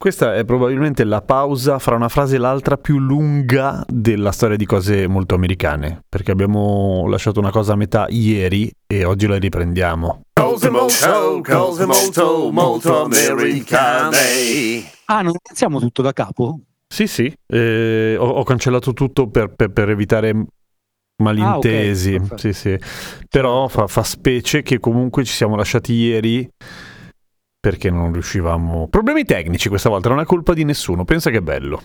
Questa è probabilmente la pausa fra una frase e l'altra più lunga della storia di cose molto americane, perché abbiamo lasciato una cosa a metà ieri e oggi la riprendiamo. Cose molto, cose molto, molto americane. Ah, non iniziamo tutto da capo? Sì, sì, eh, ho, ho cancellato tutto per, per- per evitare malintesi, Ah, ok, perfetto. sì, sì. Però fa, fa specie che comunque ci siamo lasciati ieri perché non riuscivamo... Problemi tecnici questa volta, non è colpa di nessuno, pensa che bello.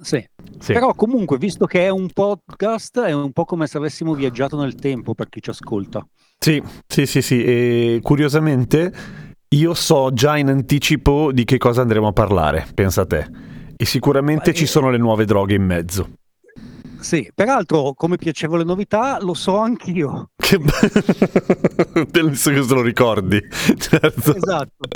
Sì. Sì. Però comunque, visto che è un podcast, è un po' come se avessimo viaggiato nel tempo per chi ci ascolta. Sì, sì, sì, sì, e curiosamente io so già in anticipo di che cosa andremo a parlare, pensa a te. E sicuramente Ma, ci eh, sono le nuove droghe in mezzo. Sì, peraltro, come piacevole novità, lo so anch'io. Che Penso che se lo ricordi, certo. Esatto.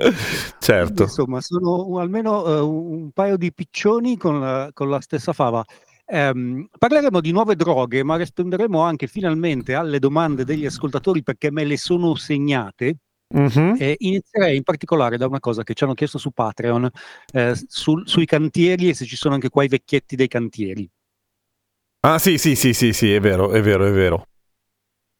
Certo. Insomma, sono almeno eh, un paio di piccioni con la, con la stessa fava. Ehm, parleremo di nuove droghe, ma risponderemo anche finalmente alle domande degli ascoltatori perché me le sono segnate. Mhm. E inizierei in particolare da una cosa che ci hanno chiesto su Patreon, eh, sul- sui cantieri e se ci sono anche qua i vecchietti dei cantieri. Ah sì, sì, sì, sì, sì, è vero, è vero, è vero.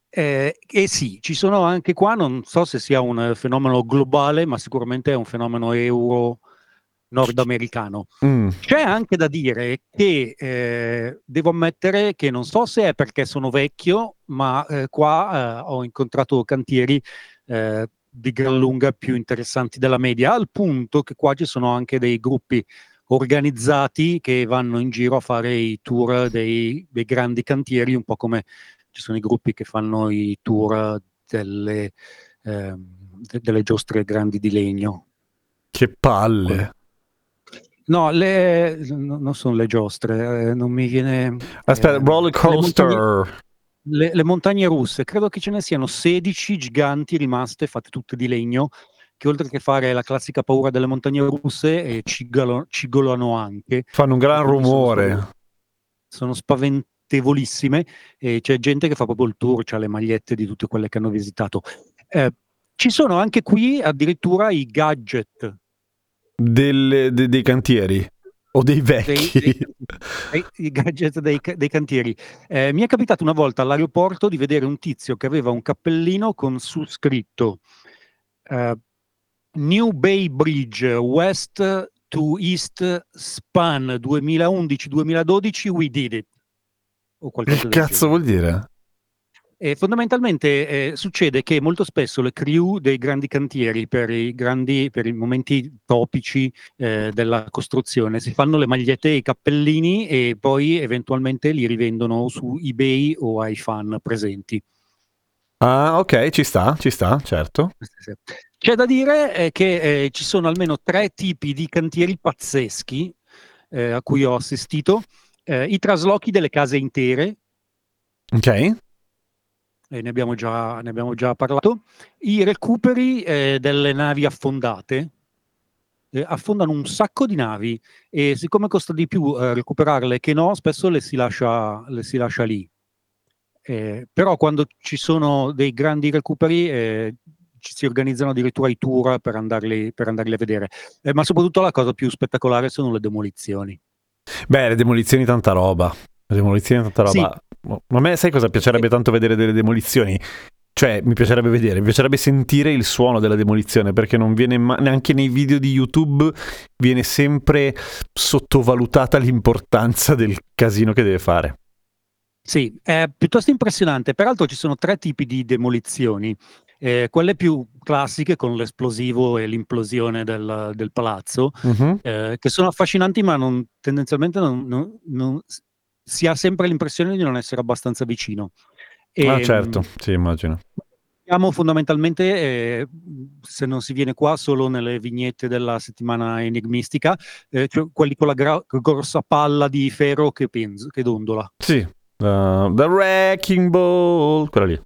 Eh, e sì, ci sono anche qua, non so se sia un fenomeno globale, ma sicuramente è un fenomeno euro nordamericano. Mm. C'è anche da dire che eh, devo ammettere che non so se è perché sono vecchio, ma eh, qua eh, ho incontrato cantieri eh, di gran lunga più interessanti della media, al punto che qua ci sono anche dei gruppi organizzati che vanno in giro a fare i tour dei, dei grandi cantieri, un po' come ci sono i gruppi che fanno i tour delle, de- delle giostre grandi di legno. Che palle. No, le, no- non sono le giostre, eh, non mi viene... Aspetta, eh, roller le montagne- coaster. Le, le montagne russe, credo che ce ne siano 16 giganti rimaste, fatte tutte di legno, che oltre che fare la classica paura delle montagne russe, eh, cigolano anche. Fanno un gran sono rumore. spaven- Sono spaventevolissime e c'è gente che fa proprio il tour, ha le magliette di tutte quelle che hanno visitato. Eh, ci sono anche qui addirittura i gadget Delle- de- dei cantieri. O dei dei, vecchi. dei- dei- i gadget dei, dei cantieri. Eh, mi è capitato una volta all'aeroporto di vedere un tizio che aveva un cappellino con su scritto eh, New Bay Bridge West to East Span 2011-2012 we did it o Che cazzo vuol dire? E fondamentalmente eh, succede che molto spesso le crew dei grandi cantieri per i, grandi, per i momenti topici eh, della costruzione si fanno le magliette e i cappellini e poi eventualmente li rivendono su eBay o ai fan presenti. Ah, ok, ci sta, ci sta, certo. C'è da dire eh, che eh, ci sono almeno tre tipi di cantieri pazzeschi eh, a cui ho assistito. Eh, I traslochi delle case intere, Ok. e ne abbiamo già, ne abbiamo già parlato. I recuperi eh, delle navi affondate. Eh, affondano un sacco di navi e siccome costa di più eh, recuperarle che no, spesso le si lascia, le si lascia lì. Eh, però quando ci sono dei grandi recuperi eh, ci si organizzano addirittura i tour per andarli, per andarli a vedere. Eh, ma soprattutto la cosa più spettacolare sono le demolizioni. Beh, le demolizioni tanta roba. Le demolizioni tanta Sì. roba. Ma a me sai cosa piacerebbe tanto vedere delle demolizioni? Cioè, mi piacerebbe vedere, mi piacerebbe sentire il suono della demolizione, perché non viene ma- neanche nei video di YouTube viene sempre sottovalutata l'importanza del casino che deve fare. Sì, è piuttosto impressionante. Peraltro ci sono tre tipi di demolizioni. Eh, quelle più classiche con l'esplosivo e l'implosione del, del palazzo, Mhm. eh, che sono affascinanti, ma non- tendenzialmente non, non- non- si ha sempre l'impressione di non essere abbastanza vicino. E, ah, certo, sì, immagino. Siamo fondamentalmente, eh, se non si viene qua, solo nelle vignette della settimana enigmistica, eh, cioè quelli con la gra- grossa palla di ferro che, penz- che dondola. Sì, Uh, the Wrecking Ball, quella lì.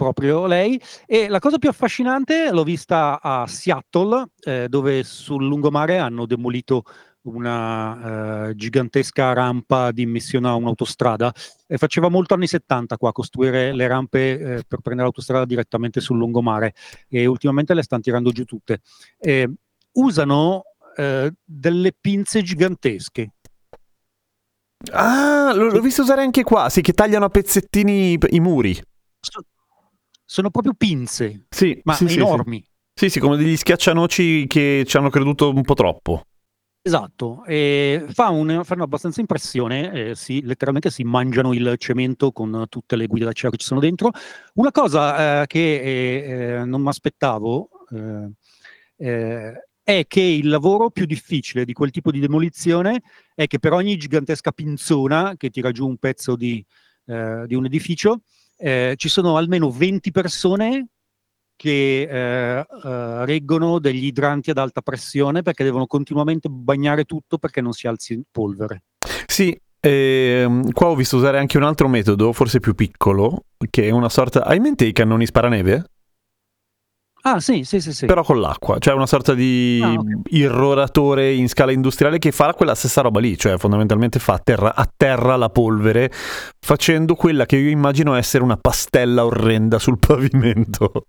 Proprio lei. E la cosa più affascinante l'ho vista a Seattle, eh, dove sul lungomare hanno demolito una uh, gigantesca rampa di immissione a un'autostrada. E faceva molto anni 70 qua costruire le rampe eh, per prendere l'autostrada direttamente sul lungomare e ultimamente le stanno tirando giù tutte. E usano eh, delle pinze gigantesche. Ah, l'ho visto usare anche qua, sì, che tagliano a pezzettini i muri. So- sono proprio pinze, Sì, ma sì, enormi. Sì, sì, come degli schiaccianoci che ci hanno creduto un po' troppo. Esatto, e fa un- fanno abbastanza impressione, eh, si- letteralmente si mangiano il cemento con tutte le guide d'acciaio che ci sono dentro. Una cosa eh, che eh, eh, non mi aspettavo eh, eh, è che il lavoro più difficile di quel tipo di demolizione è che per ogni gigantesca pinzona che tira giù un pezzo di, di un edificio, eh, ci sono almeno 20 persone che eh, eh, reggono degli idranti ad alta pressione perché devono continuamente bagnare tutto perché non si alzi polvere. Sì, ehm, qua ho visto usare anche un altro metodo, forse più piccolo, che è una sorta... Hai in mente i cannoni sparaneve? Ah, sì, sì, sì, sì. Però con l'acqua, cioè una sorta di Ah, ok. irroratore in scala industriale che fa quella stessa roba lì, cioè fondamentalmente fa atterra, atterra la polvere facendo quella che io immagino essere una pastella orrenda sul pavimento.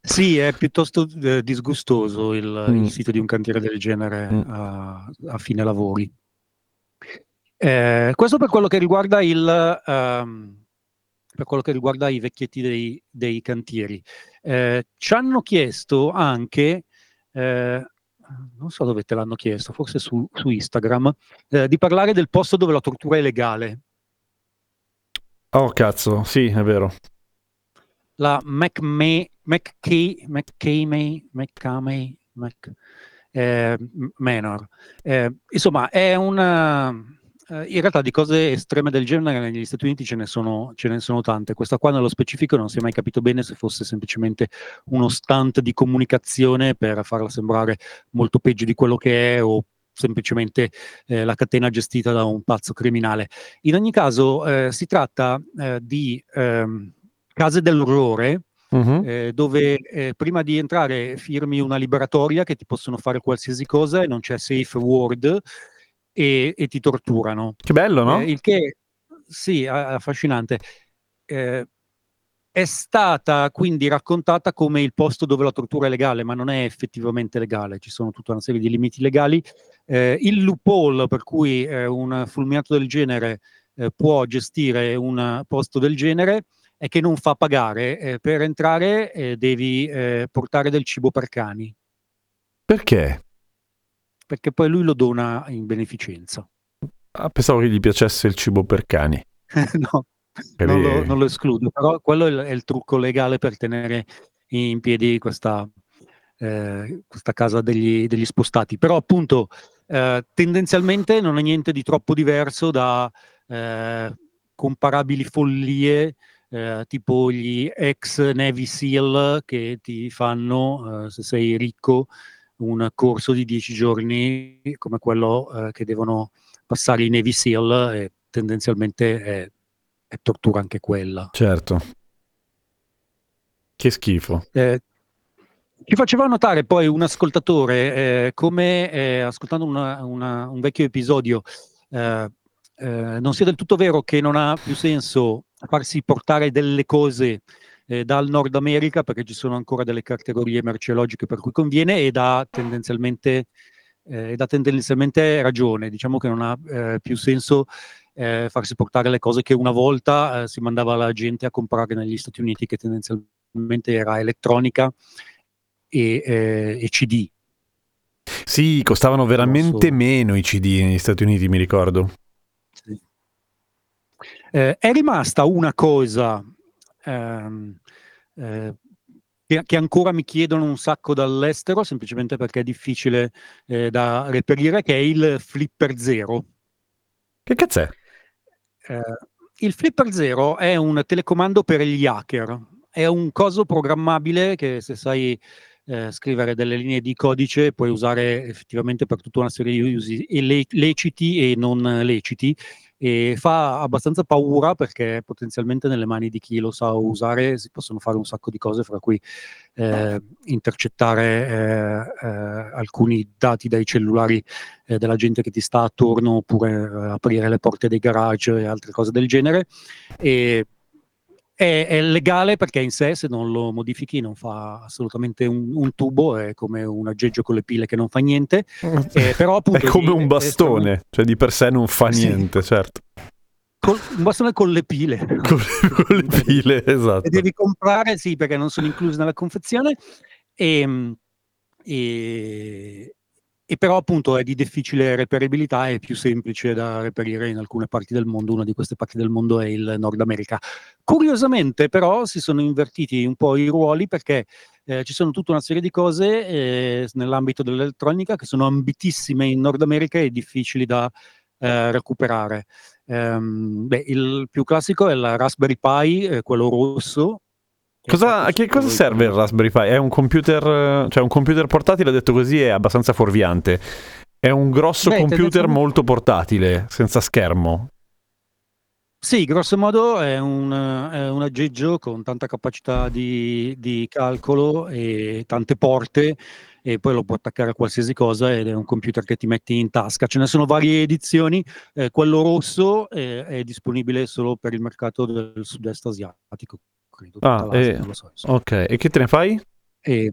Sì, è piuttosto eh, disgustoso il, Mm. il sito di un cantiere del genere Mm. a, a fine lavori. Eh, questo per quello che riguarda il, ehm, per quello che riguarda i vecchietti dei, dei cantieri. Eh, ci hanno chiesto anche, eh, non so dove te l'hanno chiesto, forse su, su Instagram, eh, di parlare del posto dove la tortura è legale. Oh cazzo, sì, è vero. la McMay, McKay, McKamey, McCamey, Mc, eh, M- Manor. Eh, insomma, è una... eh, in realtà di cose estreme del genere negli Stati Uniti ce ne, sono, ce ne sono tante. Questa qua nello specifico non si è mai capito bene se fosse semplicemente uno stunt di comunicazione per farla sembrare molto peggio di quello che è o semplicemente eh, la catena gestita da un pazzo criminale. In ogni caso eh, si tratta eh, di ehm, case dell'orrore Mhm. eh, dove eh, prima di entrare firmi una liberatoria che ti possono fare qualsiasi cosa e non c'è safe word e, e ti torturano. Che bello, no? Eh, il che, sì, affascinante. Eh, è stata quindi raccontata come il posto dove la tortura è legale, ma non è effettivamente legale, ci sono tutta una serie di limiti legali. Eh, il loophole per cui eh, un fulminato del genere eh, può gestire un posto del genere è che non fa pagare. Eh, per entrare eh, devi eh, portare del cibo per cani, Perché? Perché poi lui lo dona in beneficenza. Ah, pensavo che gli piacesse il cibo per cani. no, Che non lo, non lo escludo, però quello è il, è il trucco legale per tenere in piedi questa, eh, questa casa degli, degli spostati. Però appunto eh, tendenzialmente non è niente di troppo diverso da eh, comparabili follie eh, tipo gli ex Navy SEAL che ti fanno, eh, se sei ricco, un corso di 10 giorni come quello eh, che devono passare i Navy SEAL e tendenzialmente è, è tortura anche quella. Certo. Che schifo. Eh, ci faceva notare poi un ascoltatore eh, come eh, ascoltando una- una- un vecchio episodio eh, eh, non sia del tutto vero che non ha più senso farsi portare delle cose eh, dal Nord America perché ci sono ancora delle categorie merceologiche per cui conviene ed ha tendenzialmente, eh, ha tendenzialmente ragione. Diciamo che non ha eh, più senso eh, farsi portare le cose che una volta eh, si mandava la gente a comprare negli Stati Uniti, che tendenzialmente era elettronica e, eh, e CD. Sì, costavano veramente so. meno i CD negli Stati Uniti, mi ricordo. Sì. Eh, è rimasta una cosa ehm, eh, che, che ancora mi chiedono un sacco dall'estero, semplicemente perché è difficile eh, da reperire, che è il Flipper Zero. Che cazzo è? Eh, il Flipper Zero è un telecomando per gli hacker, è un coso programmabile che se sai eh, scrivere delle linee di codice, puoi usare effettivamente per tutta una serie di usi le- leciti e non leciti e fa abbastanza paura perché potenzialmente nelle mani di chi lo sa usare si possono fare un sacco di cose, fra cui eh, intercettare eh, eh, alcuni dati dai cellulari eh, della gente che ti sta attorno oppure eh, aprire le porte dei garage e altre cose del genere. E è, è, legale perché in sé se non lo modifichi non fa assolutamente un, un tubo, è come un aggeggio con le pile che non fa niente. Eh, però, appunto, è come un bastone, è, cioè di per sé non fa sì. niente, certo. Col, un bastone con le pile. Con, con le pile, esatto. E devi comprare, sì, perché non sono incluse nella confezione. E, e, e però appunto è di difficile reperibilità e più semplice da reperire in alcune parti del mondo. Una di queste parti del mondo è il Nord America. Curiosamente però si sono invertiti un po' i ruoli perché eh, ci sono tutta una serie di cose eh, nell'ambito dell'elettronica che sono ambitissime in Nord America e difficili da eh, recuperare. Um, beh, il più classico è il Raspberry Pi, eh, quello rosso, Cosa, a che cosa serve il Raspberry Pi? È un computer, cioè un computer portatile, detto così, è abbastanza fuorviante. È un grosso Beh, computer molto portatile, senza schermo. Sì, grosso modo è un, è un aggeggio con tanta capacità di, di, calcolo e tante porte e poi lo puoi attaccare a qualsiasi cosa ed è un computer che ti metti in tasca. Ce ne sono varie edizioni, eh, quello rosso è, è disponibile solo per il mercato del sud-est asiatico credo. Ah, e... so, ok, e che te ne fai? E,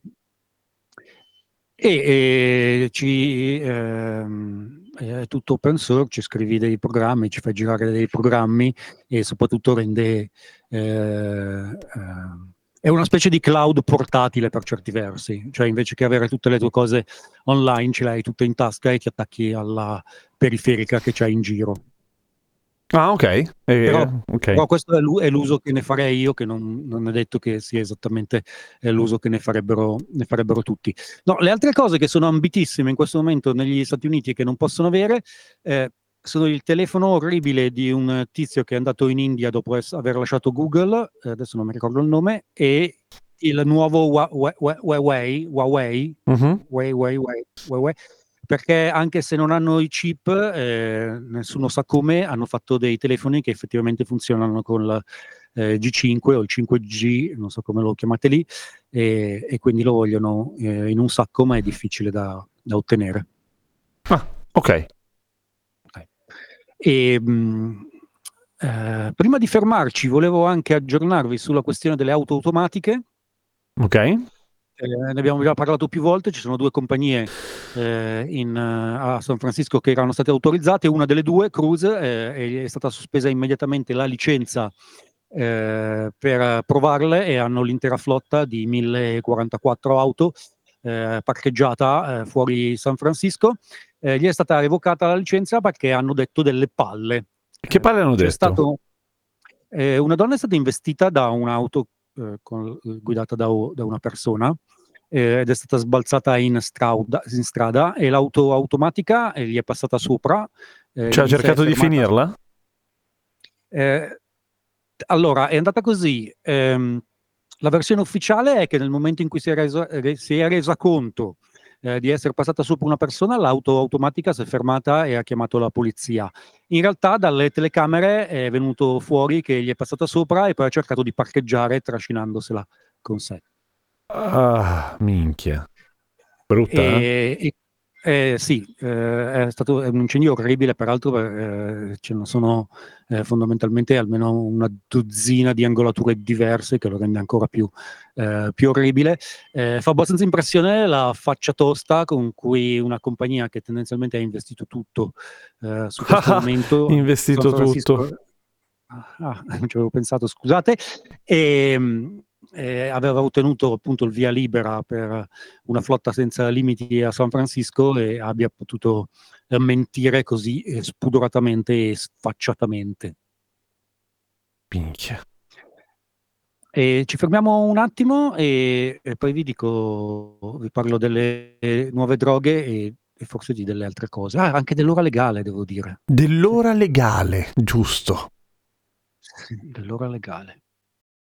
e, e ci, ehm, è tutto open source, ci scrivi dei programmi, ci fai girare dei programmi e soprattutto rende... Eh, eh, è una specie di cloud portatile per certi versi, cioè invece che avere tutte le tue cose online ce le hai tutte in tasca e ti attacchi alla periferica che c'hai in giro. Ah, ok. Eh, però, okay. però, questo è, l'uso che ne farei io, che non, non è detto che sia esattamente eh, l'uso che ne farebbero, ne farebbero, tutti. No, le altre cose che sono ambitissime in questo momento negli Stati Uniti e che non possono avere eh, sono il telefono orribile di un tizio che è andato in India dopo es- aver lasciato Google, eh, adesso non mi ricordo il nome, e il nuovo Huawei, Huawei, Huawei, uh-huh. Huawei, Huawei perché anche se non hanno i chip, eh, nessuno sa come, hanno fatto dei telefoni che effettivamente funzionano con la eh, G5 o il 5G, non so come lo chiamate lì, e, e quindi lo vogliono eh, in un sacco, ma è difficile da, da ottenere. Ah, ok. okay. E, mh, mm, eh, prima di fermarci, volevo anche aggiornarvi sulla questione delle auto automatiche. Ok eh, ne abbiamo già parlato più volte, ci sono due compagnie eh, in, uh, a San Francisco che erano state autorizzate, una delle due, Cruise, eh, è stata sospesa immediatamente la licenza eh, per provarle e hanno l'intera flotta di 1044 auto eh, parcheggiata fuori San Francisco. gli è stata revocata la licenza perché hanno detto delle palle. Che palle hanno detto? Stato, una donna è stata investita da un'auto con, guidata da, da, una persona eh, ed è stata sbalzata in, strauda, in, strada e l'auto automatica eh, gli è passata sopra. Eh, cioè ha cercato di finirla? Eh, allora, è andata così. Ehm, la versione ufficiale è che nel momento in cui si è resa, si è resa conto eh, di essere passata sopra una persona, l'auto automatica si è fermata e ha chiamato la polizia. In realtà dalle telecamere è venuto fuori che gli è passata sopra e poi ha cercato di parcheggiare trascinandosela con sé. Ah, minchia. Brutta. E, eh? e, eh, sì, eh, è stato un incendio orribile, peraltro eh, ce ne sono eh, fondamentalmente almeno una dozzina di angolature diverse che lo rende ancora più, eh, più orribile. Eh, fa abbastanza impressione la faccia tosta con cui una compagnia che tendenzialmente ha investito tutto su questo momento... investito tutto. Ah, non ci avevo pensato, scusate. E, ehm, eh, aveva ottenuto appunto il via libera per una flotta senza limiti a San Francisco e abbia potuto eh, mentire così eh, spudoratamente e sfacciatamente. Pinchia. E ci fermiamo un attimo e, e, poi vi dico, vi parlo delle nuove droghe e, e forse di delle altre cose. Ah, anche dell'ora legale, devo dire. Dell'ora legale, giusto. Sì, dell'ora legale.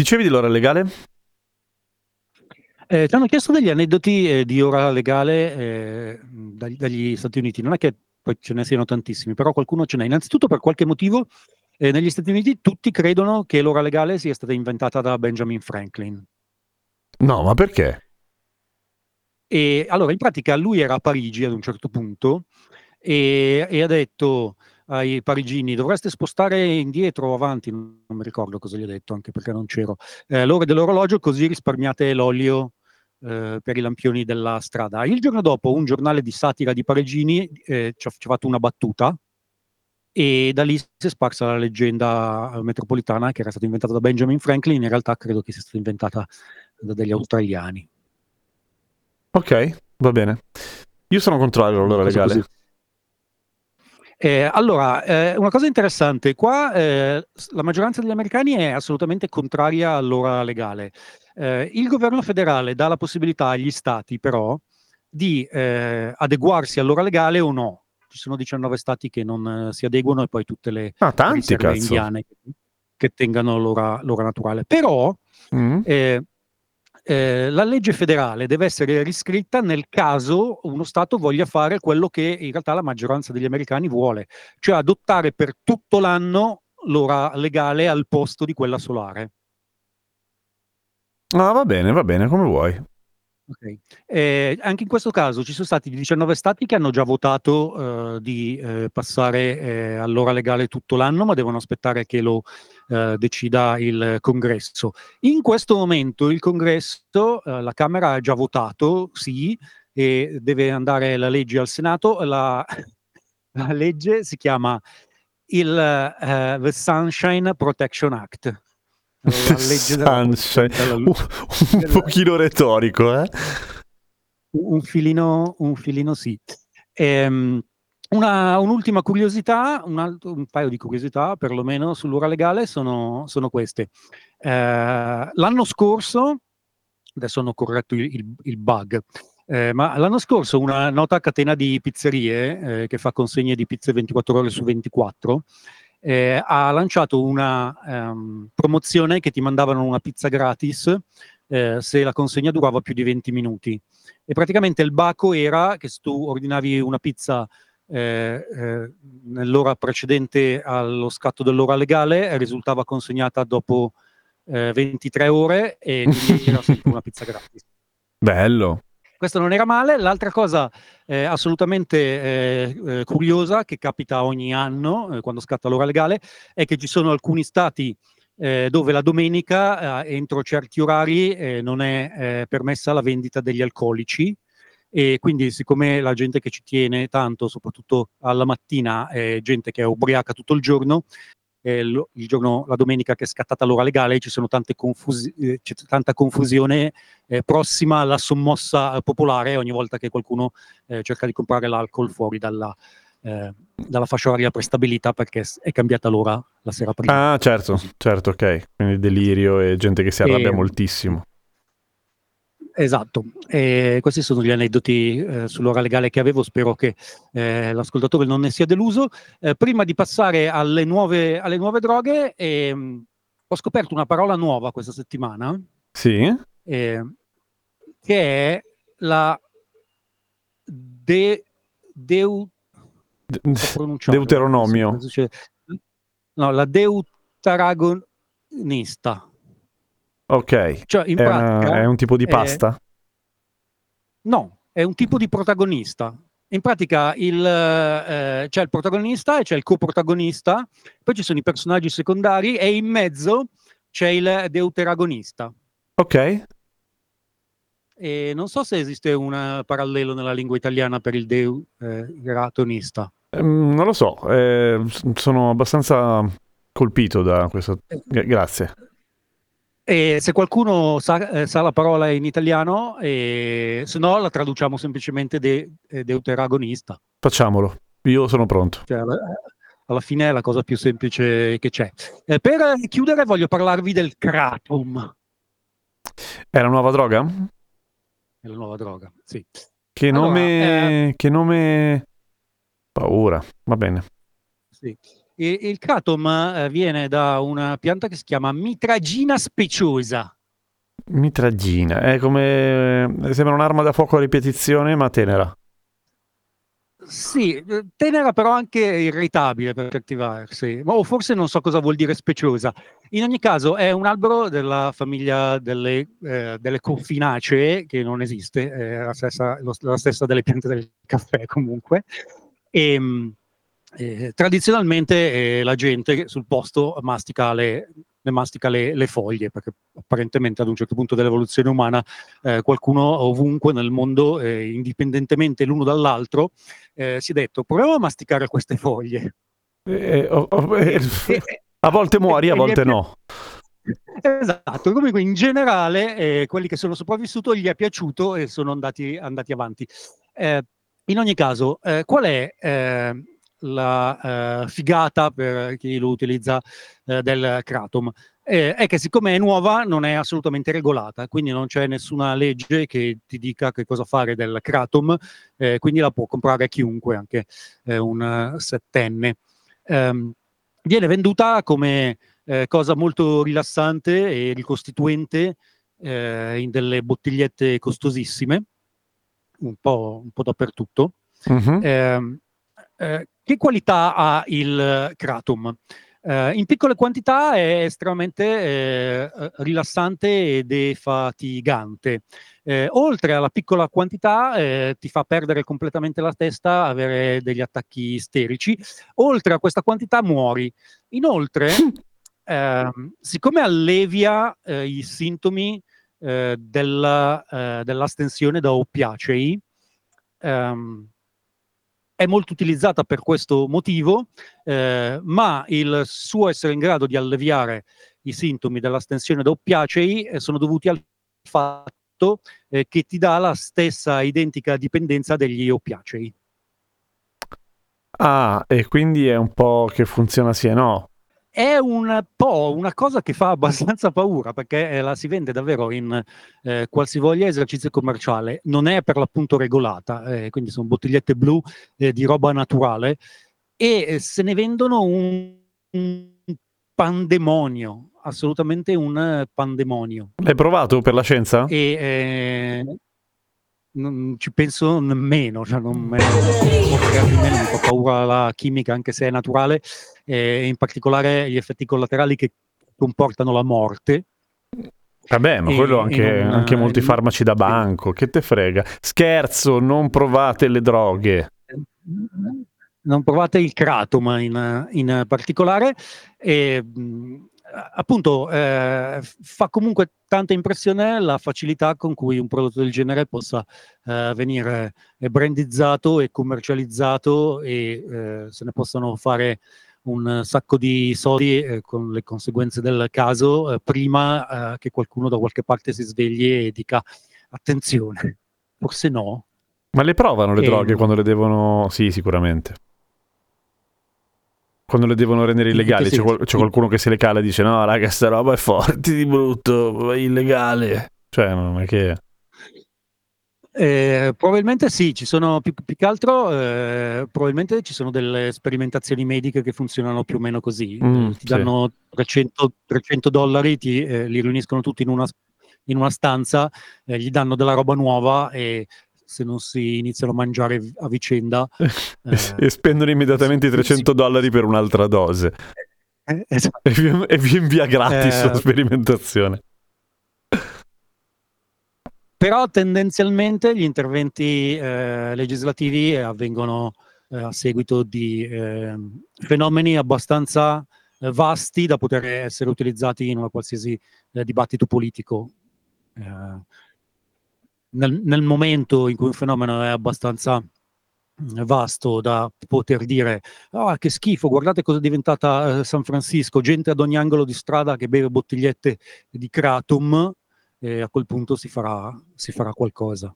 Dicevi di l'ora legale? Eh, ti hanno chiesto degli aneddoti eh, di ora legale eh, dagli, dagli Stati Uniti. Non è che poi ce ne siano tantissimi, però qualcuno ce n'è. Innanzitutto, per qualche motivo, eh, negli Stati Uniti tutti credono che l'ora legale sia stata inventata da Benjamin Franklin. No, ma perché? E allora, in pratica, lui era a Parigi ad un certo punto e, e ha detto ai parigini dovreste spostare indietro o avanti, non mi ricordo cosa gli ha detto, anche perché non c'ero, eh, l'ora dell'orologio così risparmiate l'olio eh, per i lampioni della strada. Il giorno dopo un giornale di satira di Parigini eh, ci, ha, ci ha fatto una battuta e da lì si è sparsa la leggenda metropolitana che era stata inventata da Benjamin Franklin, in realtà credo che sia stata inventata da degli australiani. Ok, va bene. Io sono contrario all'ora legale. Così. Eh, allora, eh, una cosa interessante, qua eh, la maggioranza degli americani è assolutamente contraria all'ora legale. Eh, il governo federale dà la possibilità agli stati però di eh, adeguarsi all'ora legale o no. Ci sono 19 stati che non eh, si adeguano e poi tutte le ah, tanti, indiane che, che tengano l'ora, l'ora, naturale. Però mm eh, la legge federale deve essere riscritta nel caso uno Stato voglia fare quello che in realtà la maggioranza degli americani vuole, cioè adottare per tutto l'anno l'ora legale al posto di quella solare. Ah, va bene, va bene, come vuoi. Okay. Eh, anche in questo caso ci sono stati 19 stati che hanno già votato eh, di eh, passare eh, all'ora legale tutto l'anno, ma devono aspettare che lo eh, decida il congresso. In questo momento il congresso, eh, la Camera ha già votato sì, e deve andare la legge al Senato. La, la legge si chiama il The Sunshine Protection Act la legge della, della un, un pochino retorico, eh? Un filino, un filino sì. Ehm, una, un'ultima curiosità, un, altro, un, paio di curiosità perlomeno sull'ora legale sono, sono queste. Eh, l'anno scorso, adesso hanno corretto il, il, il bug, eh, ma l'anno scorso una nota catena di pizzerie eh, che fa consegne di pizze 24 ore su 24 eh, ha lanciato una um, promozione che ti mandavano una pizza gratis eh, se la consegna durava più di 20 minuti. E praticamente il baco era che se tu ordinavi una pizza eh, eh nell'ora precedente allo scatto dell'ora legale, risultava consegnata dopo 23 eh, ore e quindi era sempre una pizza gratis. Bello. Questo non era male. L'altra cosa eh, assolutamente eh, eh, curiosa che capita ogni anno eh, quando scatta l'ora legale è che ci sono alcuni stati eh, dove la domenica eh, entro certi orari non è permessa la vendita degli alcolici e quindi siccome la gente che ci tiene tanto, soprattutto alla mattina, è gente che è ubriaca tutto il giorno, eh, lo, il giorno, la domenica che è scattata l'ora legale, ci sono tante confusi- eh, c'è tanta confusione eh, prossima alla sommossa popolare ogni volta che qualcuno eh, cerca di comprare l'alcol fuori dalla, eh, dalla fascia oraria prestabilita perché è cambiata l'ora la sera prima. Ah, certo, certo, ok. Quindi delirio e gente che si arrabbia e, moltissimo. Esatto, e questi sono gli aneddoti eh, sull'ora legale che avevo, spero che eh, l'ascoltatore non ne sia deluso. Eh, prima di passare alle nuove, alle nuove droghe, ehm, ho scoperto una parola nuova questa settimana. Sì. Ehm, che è la de, deu, Deuteronomio. No, la deuteragonista. Ok. Cioè, in è, pratica, è un tipo di pasta? È... No, è un tipo di protagonista. In pratica il, eh, c'è il protagonista e c'è il coprotagonista, poi ci sono i personaggi secondari e in mezzo c'è il deuteragonista. Ok. E non so se esiste un parallelo nella lingua italiana per il deuteratonista. Eh, non lo so, eh, sono abbastanza colpito da questo. Grazie. E se qualcuno sa, eh, sa la parola in italiano, eh, se no la traduciamo semplicemente de, eh, deuteragonista. Facciamolo, io sono pronto. Cioè, alla, alla fine è la cosa più semplice che c'è. Eh, per chiudere voglio parlarvi del Kratom. È la nuova droga? È la nuova droga, sì. Che Allora, nome... eh, Che nome... Paura, va bene. Sì. E- il kratom eh, viene da una pianta che si chiama mitragina speciosa. Mitragina, è come... Sembra un'arma da fuoco a ripetizione, ma tenera. Sì, eh, tenera però anche irritabile per certi versi, o forse non so cosa vuol dire speciosa. In ogni caso è un albero della famiglia delle, eh, delle confinacee, che non esiste, è la stessa, lo- la stessa delle piante del caffè comunque. E, mh, eh, tradizionalmente eh, la gente sul posto mastica le, ne mastica le, le foglie, perché apparentemente ad un certo punto dell'evoluzione umana eh, qualcuno ovunque nel mondo, eh, indipendentemente l'uno dall'altro, eh, si è detto proviamo a masticare queste foglie. Eh, oh, oh, eh, a volte muori, a volte no. Esatto, comunque in generale eh, quelli che sono sopravvissuti gli è piaciuto e sono andati, andati avanti. Eh, in ogni caso, eh, qual è eh, la eh, figata per chi lo utilizza eh, del Kratom? Eh, è che siccome è nuova non è assolutamente regolata, quindi non c'è nessuna legge che ti dica che cosa fare del Kratom, eh, quindi la può comprare chiunque, anche eh, un settenne. Ehm, viene venduta come eh, cosa molto rilassante e ricostituente in delle bottigliette costosissime, un po', un po' dappertutto. Mhm. Ehm, eh, che qualità ha il Kratom? Eh, in piccole quantità è estremamente eh, eh, rilassante e defatigante. Eh, oltre alla piccola quantità, eh, ti fa perdere completamente la testa, avere degli attacchi isterici. Oltre a questa quantità, muori. Inoltre, ehm, siccome allevia eh, i sintomi eh, della, eh, dell'astensione da oppiacei, ehm, è molto utilizzata per questo motivo, eh, ma il suo essere in grado di alleviare i sintomi dell'astensione da oppiacei eh, sono dovuti al fatto eh, che ti dà la stessa identica dipendenza degli oppiacei. Ah, e quindi è un po' che funziona sì e no. È un po' una cosa che fa abbastanza paura perché eh, la si vende davvero in eh, qualsivoglia esercizio commerciale, non è per l'appunto regolata, eh, quindi sono bottigliette blu eh, di roba naturale e eh, se ne vendono un, un pandemonio, assolutamente un eh, pandemonio. L'hai provato per la scienza? E non ci penso nemmeno, cioè non me mi fa paura la chimica anche se è naturale, e in particolare gli effetti collaterali che comportano la morte. Vabbè, ma E- quello anche, non- anche molti eh, farmaci da banco, che te frega. Scherzo, non provate le droghe. Non provate il kratom in, in particolare e mh, appunto eh, fa comunque tanta impressione la facilità con cui un prodotto del genere possa eh, venire brandizzato e commercializzato e eh, se ne possano fare un sacco di soldi eh, con le conseguenze del caso eh, prima eh, che qualcuno da qualche parte si svegli e dica attenzione, forse no. Ma le provano le droghe quando le devono... Sì, sicuramente. Quando le devono rendere illegali, c'è, qual- c'è qualcuno che se le cala e dice no, raga, sta roba è forte di brutto, è illegale. Cioè, non è che... Eh, probabilmente sì, ci sono più, più che altro, eh, probabilmente ci sono delle sperimentazioni mediche che funzionano più o meno così. Mm, Eh, ti sì. danno 300, 300 dollari, ti, eh, li riuniscono tutti in una, in una stanza, eh, gli danno della roba nuova e se non si iniziano a mangiare a vicenda... eh, e spendono immediatamente sì, 300 dollari per un'altra dose. eh, esatto. E vi, e vi invia gratis Eh. la sperimentazione. Però tendenzialmente gli interventi eh, legislativi avvengono eh, a seguito di eh, fenomeni abbastanza eh, vasti da poter essere utilizzati in una qualsiasi eh, dibattito politico. Eh, nel, nel momento in cui un fenomeno è abbastanza vasto da poter dire ah che schifo, guardate cosa è diventata eh, San Francisco, gente ad ogni angolo di strada che beve bottigliette di Kratom e a quel punto si farà, si farà qualcosa.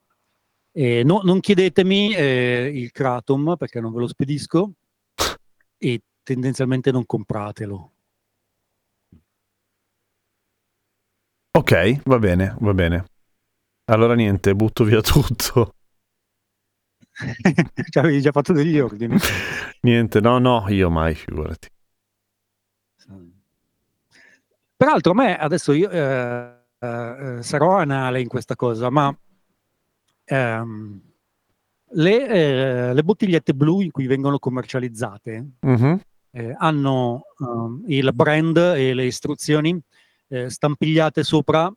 E no, non chiedetemi eh, il Kratom perché non ve lo spedisco e tendenzialmente non compratelo. Ok, va bene, va bene. Allora niente, butto via tutto. Cioè, avevi già fatto degli ordini. Niente, no, no, io mai, figurati. Peraltro, a me adesso io eh, eh, sarò anale in questa cosa, ma ehm, le, eh, le bottigliette blu in cui vengono commercializzate Mhm. eh, hanno ehm, il brand e le istruzioni eh, stampigliate sopra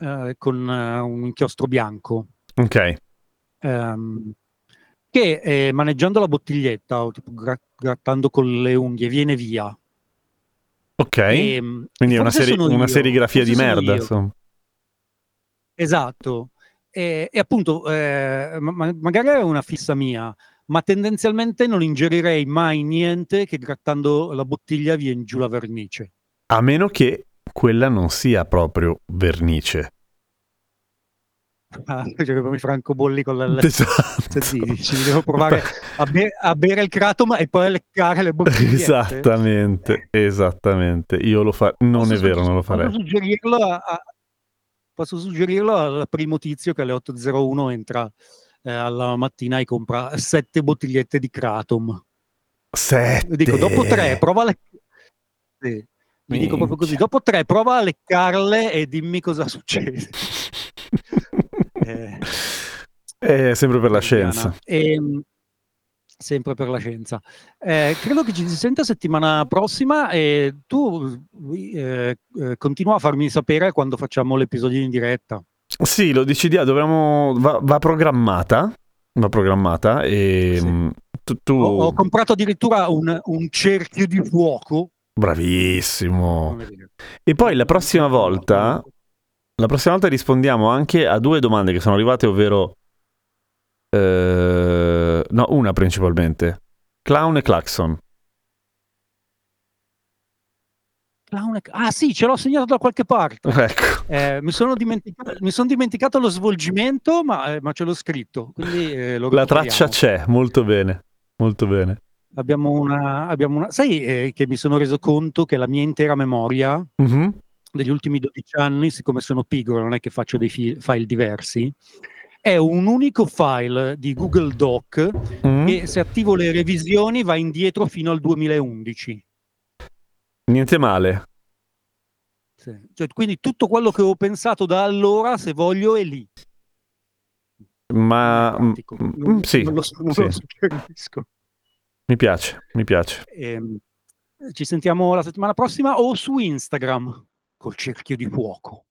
eh, con eh, un inchiostro bianco. Ok, ehm, che eh, maneggiando la bottiglietta o tipo gra- grattando con le unghie viene via. ok. Ehm, Quindi è una, seri- una serigrafia di forse merda, insomma. Esatto. E, e appunto, eh, ma- magari è una fissa mia, ma tendenzialmente non ingerirei mai niente che grattando la bottiglia viene giù la vernice. A meno che quella non sia proprio vernice. Ah, cioè, come i francobolli con la... Esatto. Dici, devo provare a, be- a bere il kratom e poi a leccare le bottigliette. Esattamente, esattamente. Io lo farei. Non Posso è vero, non lo Posso farei. suggerirlo, a, posso suggerirlo al primo tizio che alle 8.01 entra eh, alla mattina e compra sette bottigliette di Kratom. Sette. Dico, dopo tre, prova le... Sì, Mi dico proprio così, dopo tre, prova a leccarle e dimmi cosa succede. Eh, È sempre per la scienza. Ehm, sempre per la scienza. Eh, credo che ci si senta settimana prossima e tu eh, eh, continua a farmi sapere quando facciamo l'episodio in diretta. Sì, lo decidiamo, dovremmo... Va, va programmata. Va programmata e... Sì. mh, Tu, tu- Ho, ho comprato addirittura un, un cerchio di fuoco. Bravissimo. E poi la prossima volta... La prossima volta rispondiamo anche a due domande che sono arrivate, ovvero... eh, no, una principalmente. Clown e Claxon. Clown e- Ah sì, ce l'ho segnato da qualche parte. Ecco. Eh, mi, sono dimenticato, mi sono dimenticato lo svolgimento, ma, eh, ma ce l'ho scritto. Quindi, eh, lo La traccia c'è, molto bene. Molto bene. Abbiamo una, abbiamo una... Sai eh, che mi sono reso conto che la mia intera memoria Mhm. degli ultimi 12 anni, siccome sono pigro, non è che faccio dei fi- file diversi, è un unico file di Google Doc Mm. che se attivo le revisioni va indietro fino al 2011. Niente male. Sì. Cioè, quindi tutto quello che ho pensato da allora, se voglio, è lì. Ma Pratico. mm, Non, sì, non lo, non sì. lo suggerisco. Mi piace, mi piace. Ehm, ci sentiamo la settimana prossima o su Instagram col cerchio di fuoco.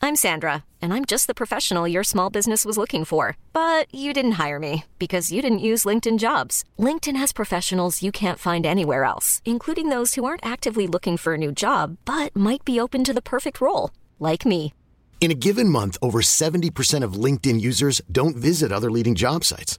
I'm Sandra, and I'm just the professional your small business was looking for. But you didn't hire me because you didn't use LinkedIn jobs. LinkedIn has professionals you can't find anywhere else, including those who aren't actively looking for a new job but might be open to the perfect role, like me. In a given month, over 70% of LinkedIn users don't visit other leading job sites.